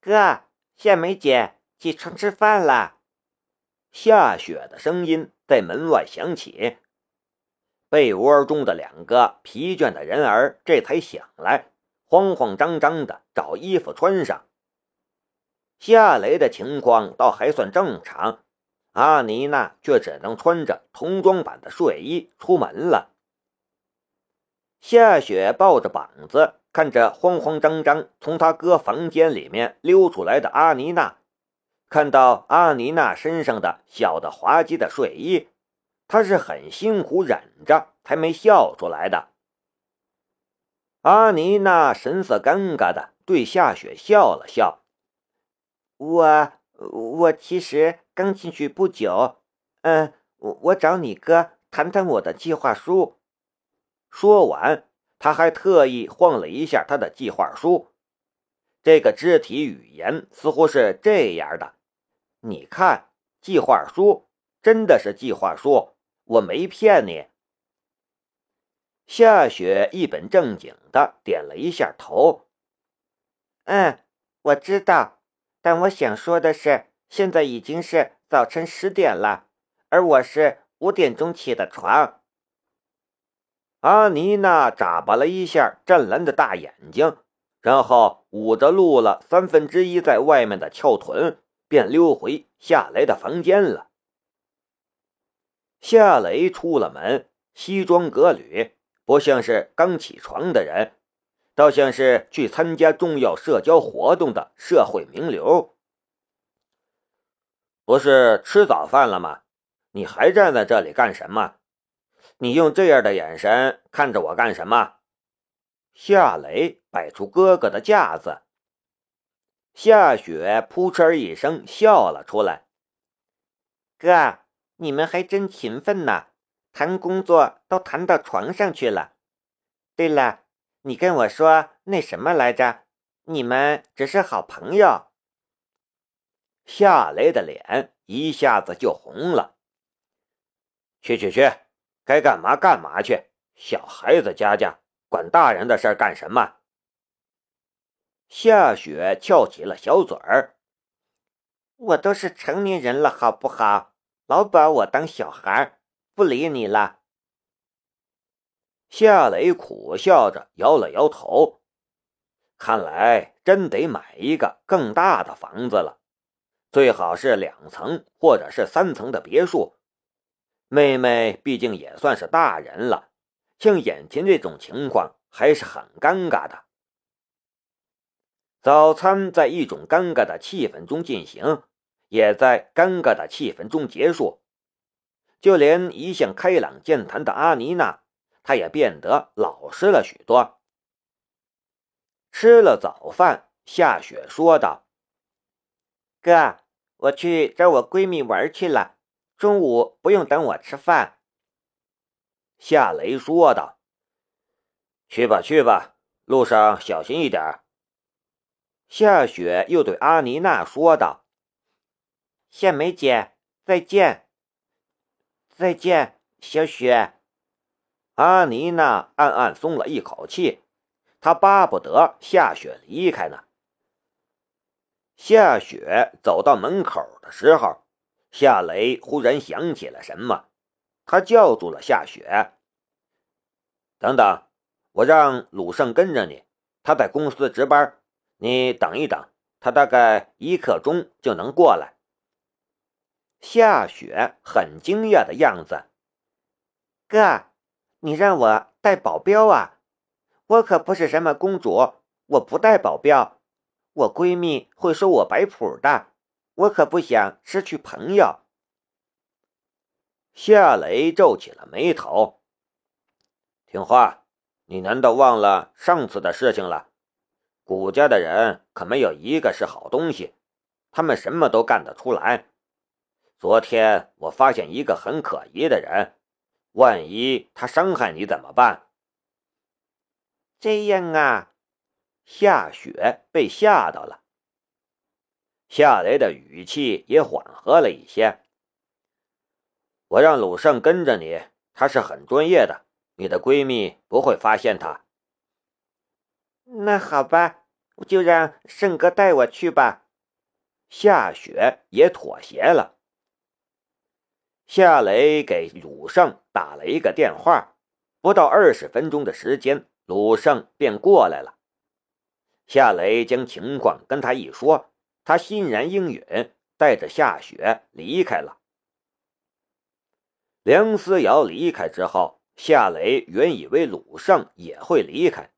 哥，夏梅姐，起床吃饭了。夏雪的声音在门外响起。被窝中的两个疲倦的人儿这才醒来，慌慌张张的找衣服穿上。夏雷的情况倒还算正常，阿妮娜却只能穿着童装版的睡衣出门了。夏雪抱着膀子，看着慌慌张张从他哥房间里面溜出来的阿妮娜，看到阿妮娜身上的小的滑稽的睡衣。他是很辛苦忍着，才没笑出来的。阿妮娜神色尴尬的对夏雪笑了笑：“我我其实刚进去不久，嗯，我我找你哥谈谈我的计划书。”说完，他还特意晃了一下他的计划书，这个肢体语言似乎是这样的：“你看，计划书真的是计划书。”我没骗你。夏雪一本正经的点了一下头。嗯，我知道，但我想说的是，现在已经是早晨十点了，而我是五点钟起的床。阿妮娜眨巴了一下湛蓝的大眼睛，然后捂着露了三分之一在外面的翘臀，便溜回夏雷的房间了。夏雷出了门，西装革履，不像是刚起床的人，倒像是去参加重要社交活动的社会名流。不是吃早饭了吗？你还站在这里干什么？你用这样的眼神看着我干什么？夏雷摆出哥哥的架子。夏雪扑哧一声笑了出来，哥。你们还真勤奋呢，谈工作都谈到床上去了。对了，你跟我说那什么来着？你们只是好朋友。夏雷的脸一下子就红了。去去去，该干嘛干嘛去，小孩子家家，管大人的事干什么？夏雪翘起了小嘴儿。我都是成年人了，好不好？老把我当小孩，不理你了。夏雷苦笑着摇了摇头，看来真得买一个更大的房子了，最好是两层或者是三层的别墅。妹妹毕竟也算是大人了，像眼前这种情况还是很尴尬的。早餐在一种尴尬的气氛中进行。也在尴尬的气氛中结束，就连一向开朗健谈的阿妮娜，她也变得老实了许多。吃了早饭，夏雪说道：“哥，我去找我闺蜜玩去了，中午不用等我吃饭。”夏雷说道：“去吧，去吧，路上小心一点。”夏雪又对阿妮娜说道。夏梅姐，再见。再见，小雪。阿妮娜暗暗松了一口气，她巴不得夏雪离开呢。夏雪走到门口的时候，夏雷忽然想起了什么，他叫住了夏雪：“等等，我让鲁胜跟着你，他在公司值班，你等一等，他大概一刻钟就能过来。”夏雪很惊讶的样子，哥，你让我带保镖啊？我可不是什么公主，我不带保镖，我闺蜜会说我摆谱的，我可不想失去朋友。夏雷皱起了眉头，听话，你难道忘了上次的事情了？谷家的人可没有一个是好东西，他们什么都干得出来。昨天我发现一个很可疑的人，万一他伤害你怎么办？这样啊，夏雪被吓到了。夏雷的语气也缓和了一些。我让鲁胜跟着你，他是很专业的，你的闺蜜不会发现他。那好吧，就让胜哥带我去吧。夏雪也妥协了。夏雷给鲁胜打了一个电话，不到二十分钟的时间，鲁胜便过来了。夏雷将情况跟他一说，他欣然应允，带着夏雪离开了。梁思瑶离开之后，夏雷原以为鲁胜也会离开，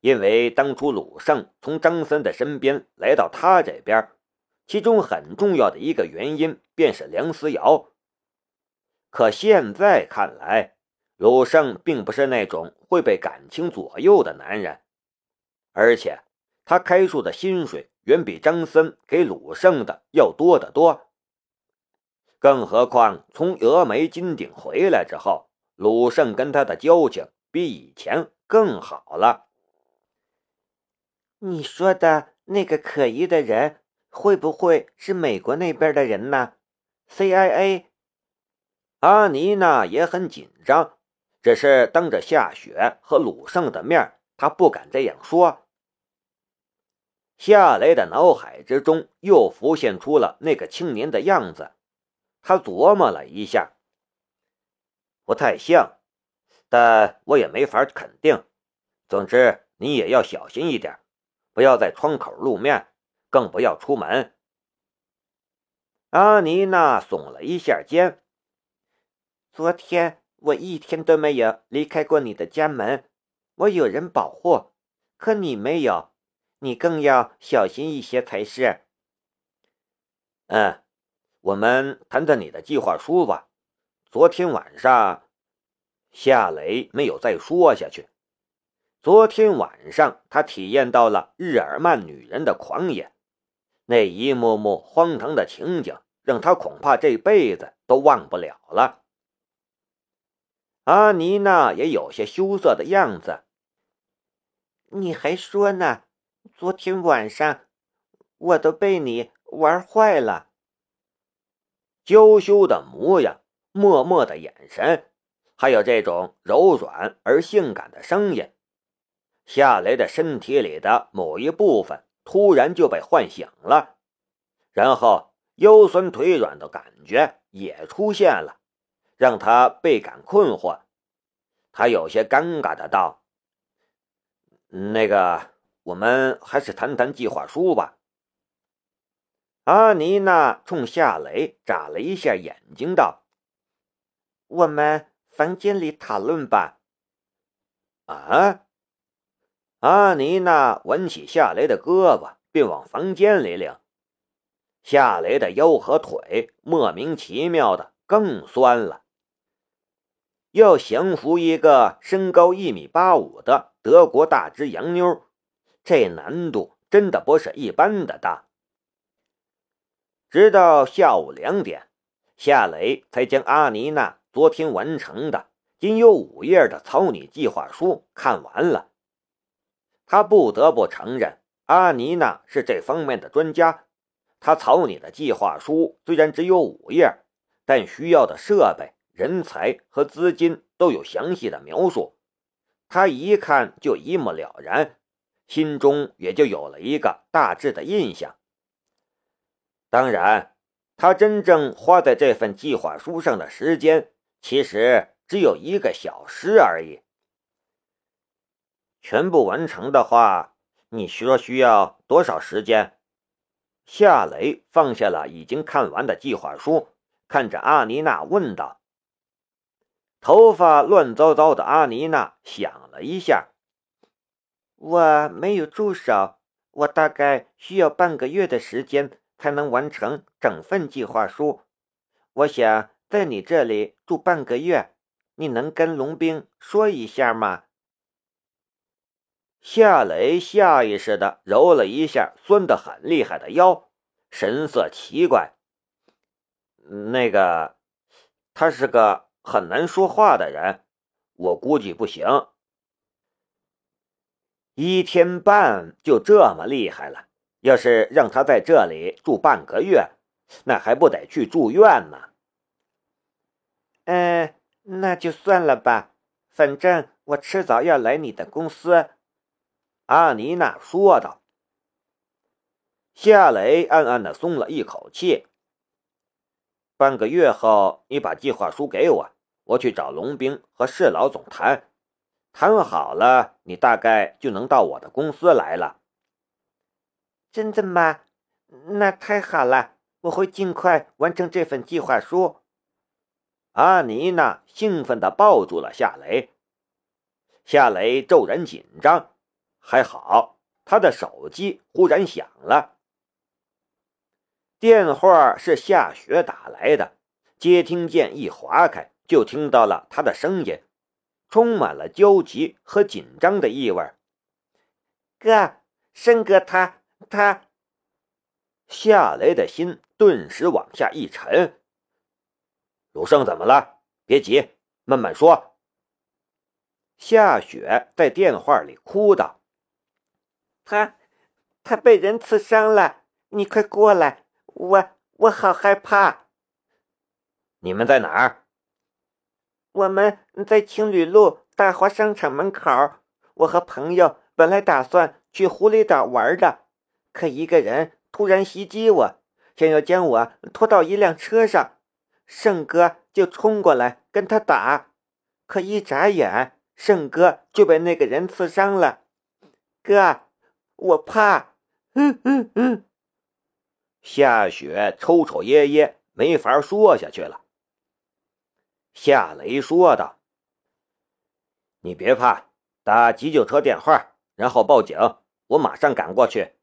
因为当初鲁胜从张三的身边来到他这边。其中很重要的一个原因便是梁思瑶。可现在看来，鲁胜并不是那种会被感情左右的男人，而且他开出的薪水远比张森给鲁胜的要多得多。更何况从峨眉金顶回来之后，鲁胜跟他的交情比以前更好了。你说的那个可疑的人？会不会是美国那边的人呢？CIA？阿妮娜也很紧张，只是当着夏雪和鲁胜的面，她不敢这样说。夏雷的脑海之中又浮现出了那个青年的样子，他琢磨了一下，不太像，但我也没法肯定。总之，你也要小心一点，不要在窗口露面。更不要出门。阿妮娜耸了一下肩。昨天我一天都没有离开过你的家门，我有人保护，可你没有，你更要小心一些才是。嗯，我们谈谈你的计划书吧。昨天晚上，夏雷没有再说下去。昨天晚上，他体验到了日耳曼女人的狂野。那一幕幕荒唐的情景，让他恐怕这辈子都忘不了了。阿妮娜也有些羞涩的样子。你还说呢？昨天晚上我都被你玩坏了。娇羞的模样，默默的眼神，还有这种柔软而性感的声音，夏雷的身体里的某一部分。突然就被唤醒了，然后腰酸腿软的感觉也出现了，让他倍感困惑。他有些尴尬的道：“那个，我们还是谈谈计划书吧。”阿妮娜冲夏雷眨了一下眼睛，道：“我们房间里讨论吧。”啊。阿妮娜挽起夏雷的胳膊，便往房间里领。夏雷的腰和腿莫名其妙的更酸了。要降服一个身高一米八五的德国大只洋妞，这难度真的不是一般的大。直到下午两点，夏雷才将阿妮娜昨天完成的仅有五页的草拟计划书看完了。他不得不承认，阿妮娜是这方面的专家。他草拟的计划书虽然只有五页，但需要的设备、人才和资金都有详细的描述。他一看就一目了然，心中也就有了一个大致的印象。当然，他真正花在这份计划书上的时间，其实只有一个小时而已。全部完成的话，你说需要多少时间？夏雷放下了已经看完的计划书，看着阿妮娜问道。头发乱糟糟的阿妮娜想了一下：“我没有助手，我大概需要半个月的时间才能完成整份计划书。我想在你这里住半个月，你能跟龙兵说一下吗？”夏雷下意识的揉了一下酸得很厉害的腰，神色奇怪。那个，他是个很难说话的人，我估计不行。一天半就这么厉害了，要是让他在这里住半个月，那还不得去住院呢？嗯，那就算了吧，反正我迟早要来你的公司。阿妮娜说道：“夏雷暗暗的松了一口气。半个月后，你把计划书给我，我去找龙兵和市老总谈，谈好了，你大概就能到我的公司来了。真的吗？那太好了，我会尽快完成这份计划书。阿妮娜兴奋地抱住了夏雷，夏雷骤然紧张。还好，他的手机忽然响了，电话是夏雪打来的。接听键一划开，就听到了他的声音，充满了焦急和紧张的意味。哥，申哥他他……夏雷的心顿时往下一沉。鲁胜怎么了？别急，慢慢说。夏雪在电话里哭道：“他，他被人刺伤了，你快过来，我我好害怕。”你们在哪儿？我们在青旅路大华商场门口。我和朋友本来打算去狐狸岛玩的，可一个人突然袭击我，想要将我拖到一辆车上。胜哥就冲过来跟他打，可一眨眼，胜哥就被那个人刺伤了。哥，我怕。嗯嗯嗯。夏雪抽抽噎噎，没法说下去了。夏雷说道：“你别怕，打急救车电话，然后报警，我马上赶过去。”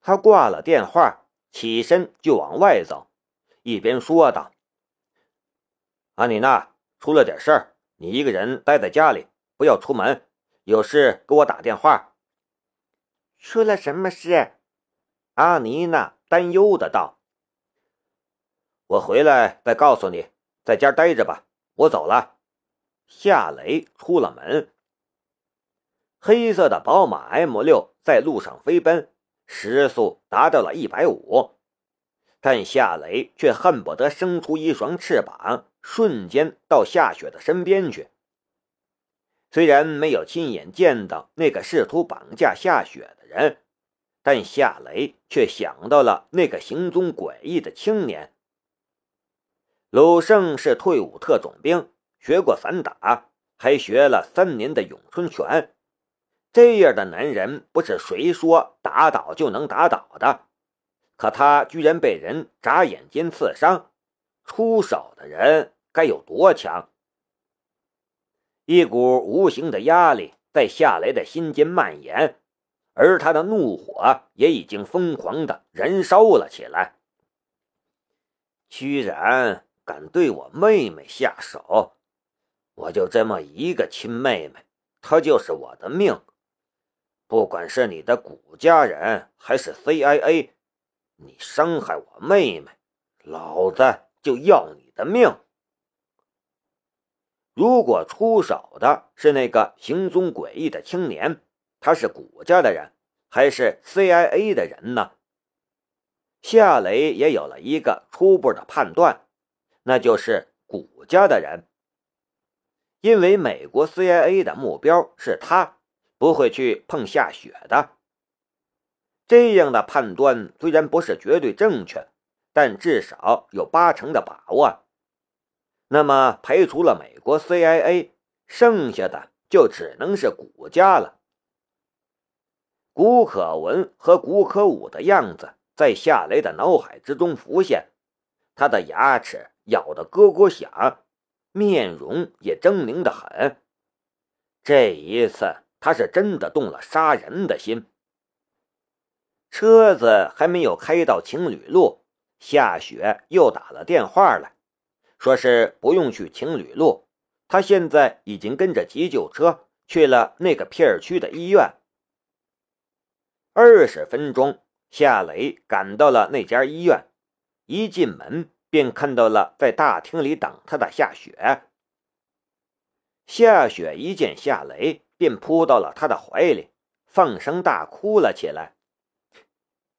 他挂了电话，起身就往外走。一边说道：“阿妮娜，出了点事儿，你一个人待在家里，不要出门。有事给我打电话。”出了什么事？阿妮娜担忧的道：“我回来再告诉你，在家待着吧，我走了。”夏雷出了门，黑色的宝马 M 六在路上飞奔，时速达到了一百五。但夏雷却恨不得生出一双翅膀，瞬间到夏雪的身边去。虽然没有亲眼见到那个试图绑架夏雪的人，但夏雷却想到了那个行踪诡异的青年。鲁胜是退伍特种兵，学过散打，还学了三年的咏春拳。这样的男人不是谁说打倒就能打倒的。可他居然被人眨眼间刺伤，出手的人该有多强？一股无形的压力在夏雷的心间蔓延，而他的怒火也已经疯狂的燃烧了起来。居然敢对我妹妹下手！我就这么一个亲妹妹，她就是我的命。不管是你的古家人还是 CIA。你伤害我妹妹，老子就要你的命！如果出手的是那个行踪诡异的青年，他是谷家的人还是 CIA 的人呢？夏雷也有了一个初步的判断，那就是谷家的人，因为美国 CIA 的目标是他，不会去碰夏雪的。这样的判断虽然不是绝对正确，但至少有八成的把握。那么排除了美国 CIA，剩下的就只能是谷家了。谷可文和谷可武的样子在夏雷的脑海之中浮现，他的牙齿咬得咯咯响，面容也狰狞的很。这一次，他是真的动了杀人的心。车子还没有开到情侣路，夏雪又打了电话来，说是不用去情侣路，她现在已经跟着急救车去了那个片区的医院。二十分钟，夏雷赶到了那家医院，一进门便看到了在大厅里等他的夏雪。夏雪一见夏雷，便扑到了他的怀里，放声大哭了起来。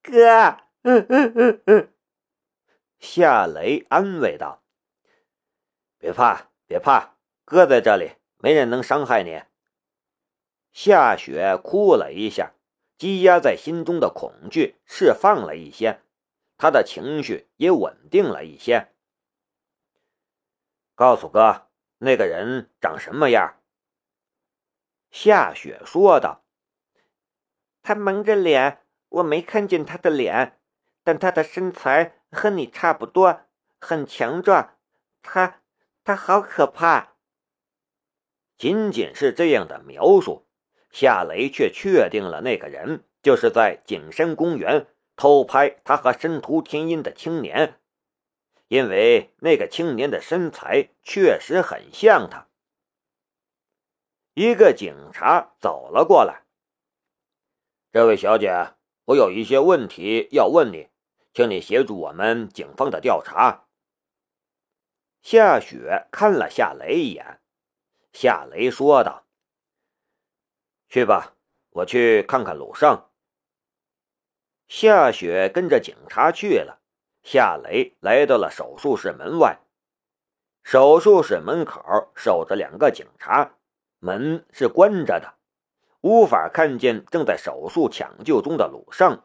哥，嗯嗯嗯嗯，夏雷安慰道：“别怕，别怕，哥在这里，没人能伤害你。”夏雪哭了一下，积压在心中的恐惧释放了一些，他的情绪也稳定了一些。告诉哥，那个人长什么样？夏雪说道：“他蒙着脸，我没看见他的脸，但他的身材和你差不多，很强壮。他，他好可怕。”仅仅是这样的描述，夏雷却确定了那个人就是在景山公园偷拍他和申屠天音的青年，因为那个青年的身材确实很像他。一个警察走了过来：“这位小姐，我有一些问题要问你，请你协助我们警方的调查。”夏雪看了夏雷一眼。夏雷说道：“去吧，我去看看鲁胜。”夏雪跟着警察去了。夏雷来到了手术室门外，手术室门口守着两个警察，门是关着的，无法看见正在手术抢救中的鲁胜。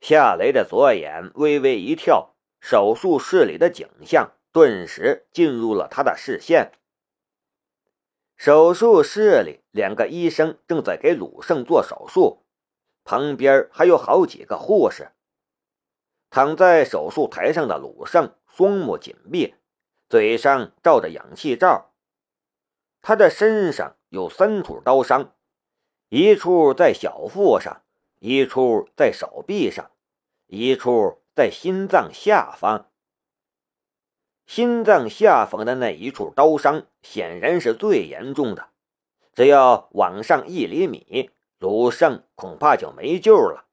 夏雷的左眼微微一跳，手术室里的景象顿时进入了他的视线。手术室里，两个医生正在给鲁胜做手术，旁边还有好几个护士。躺在手术台上的鲁胜双目紧闭，嘴上罩着氧气罩。他的身上有三处刀伤，一处在小腹上，一处在手臂上，一处在心脏下方。心脏下方的那一处刀伤显然是最严重的，只要往上一厘米，鲁胜恐怕就没救了。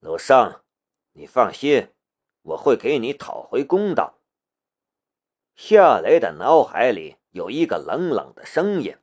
鲁胜，你放心，我会给你讨回公道。夏雷的脑海里有一个冷冷的声音。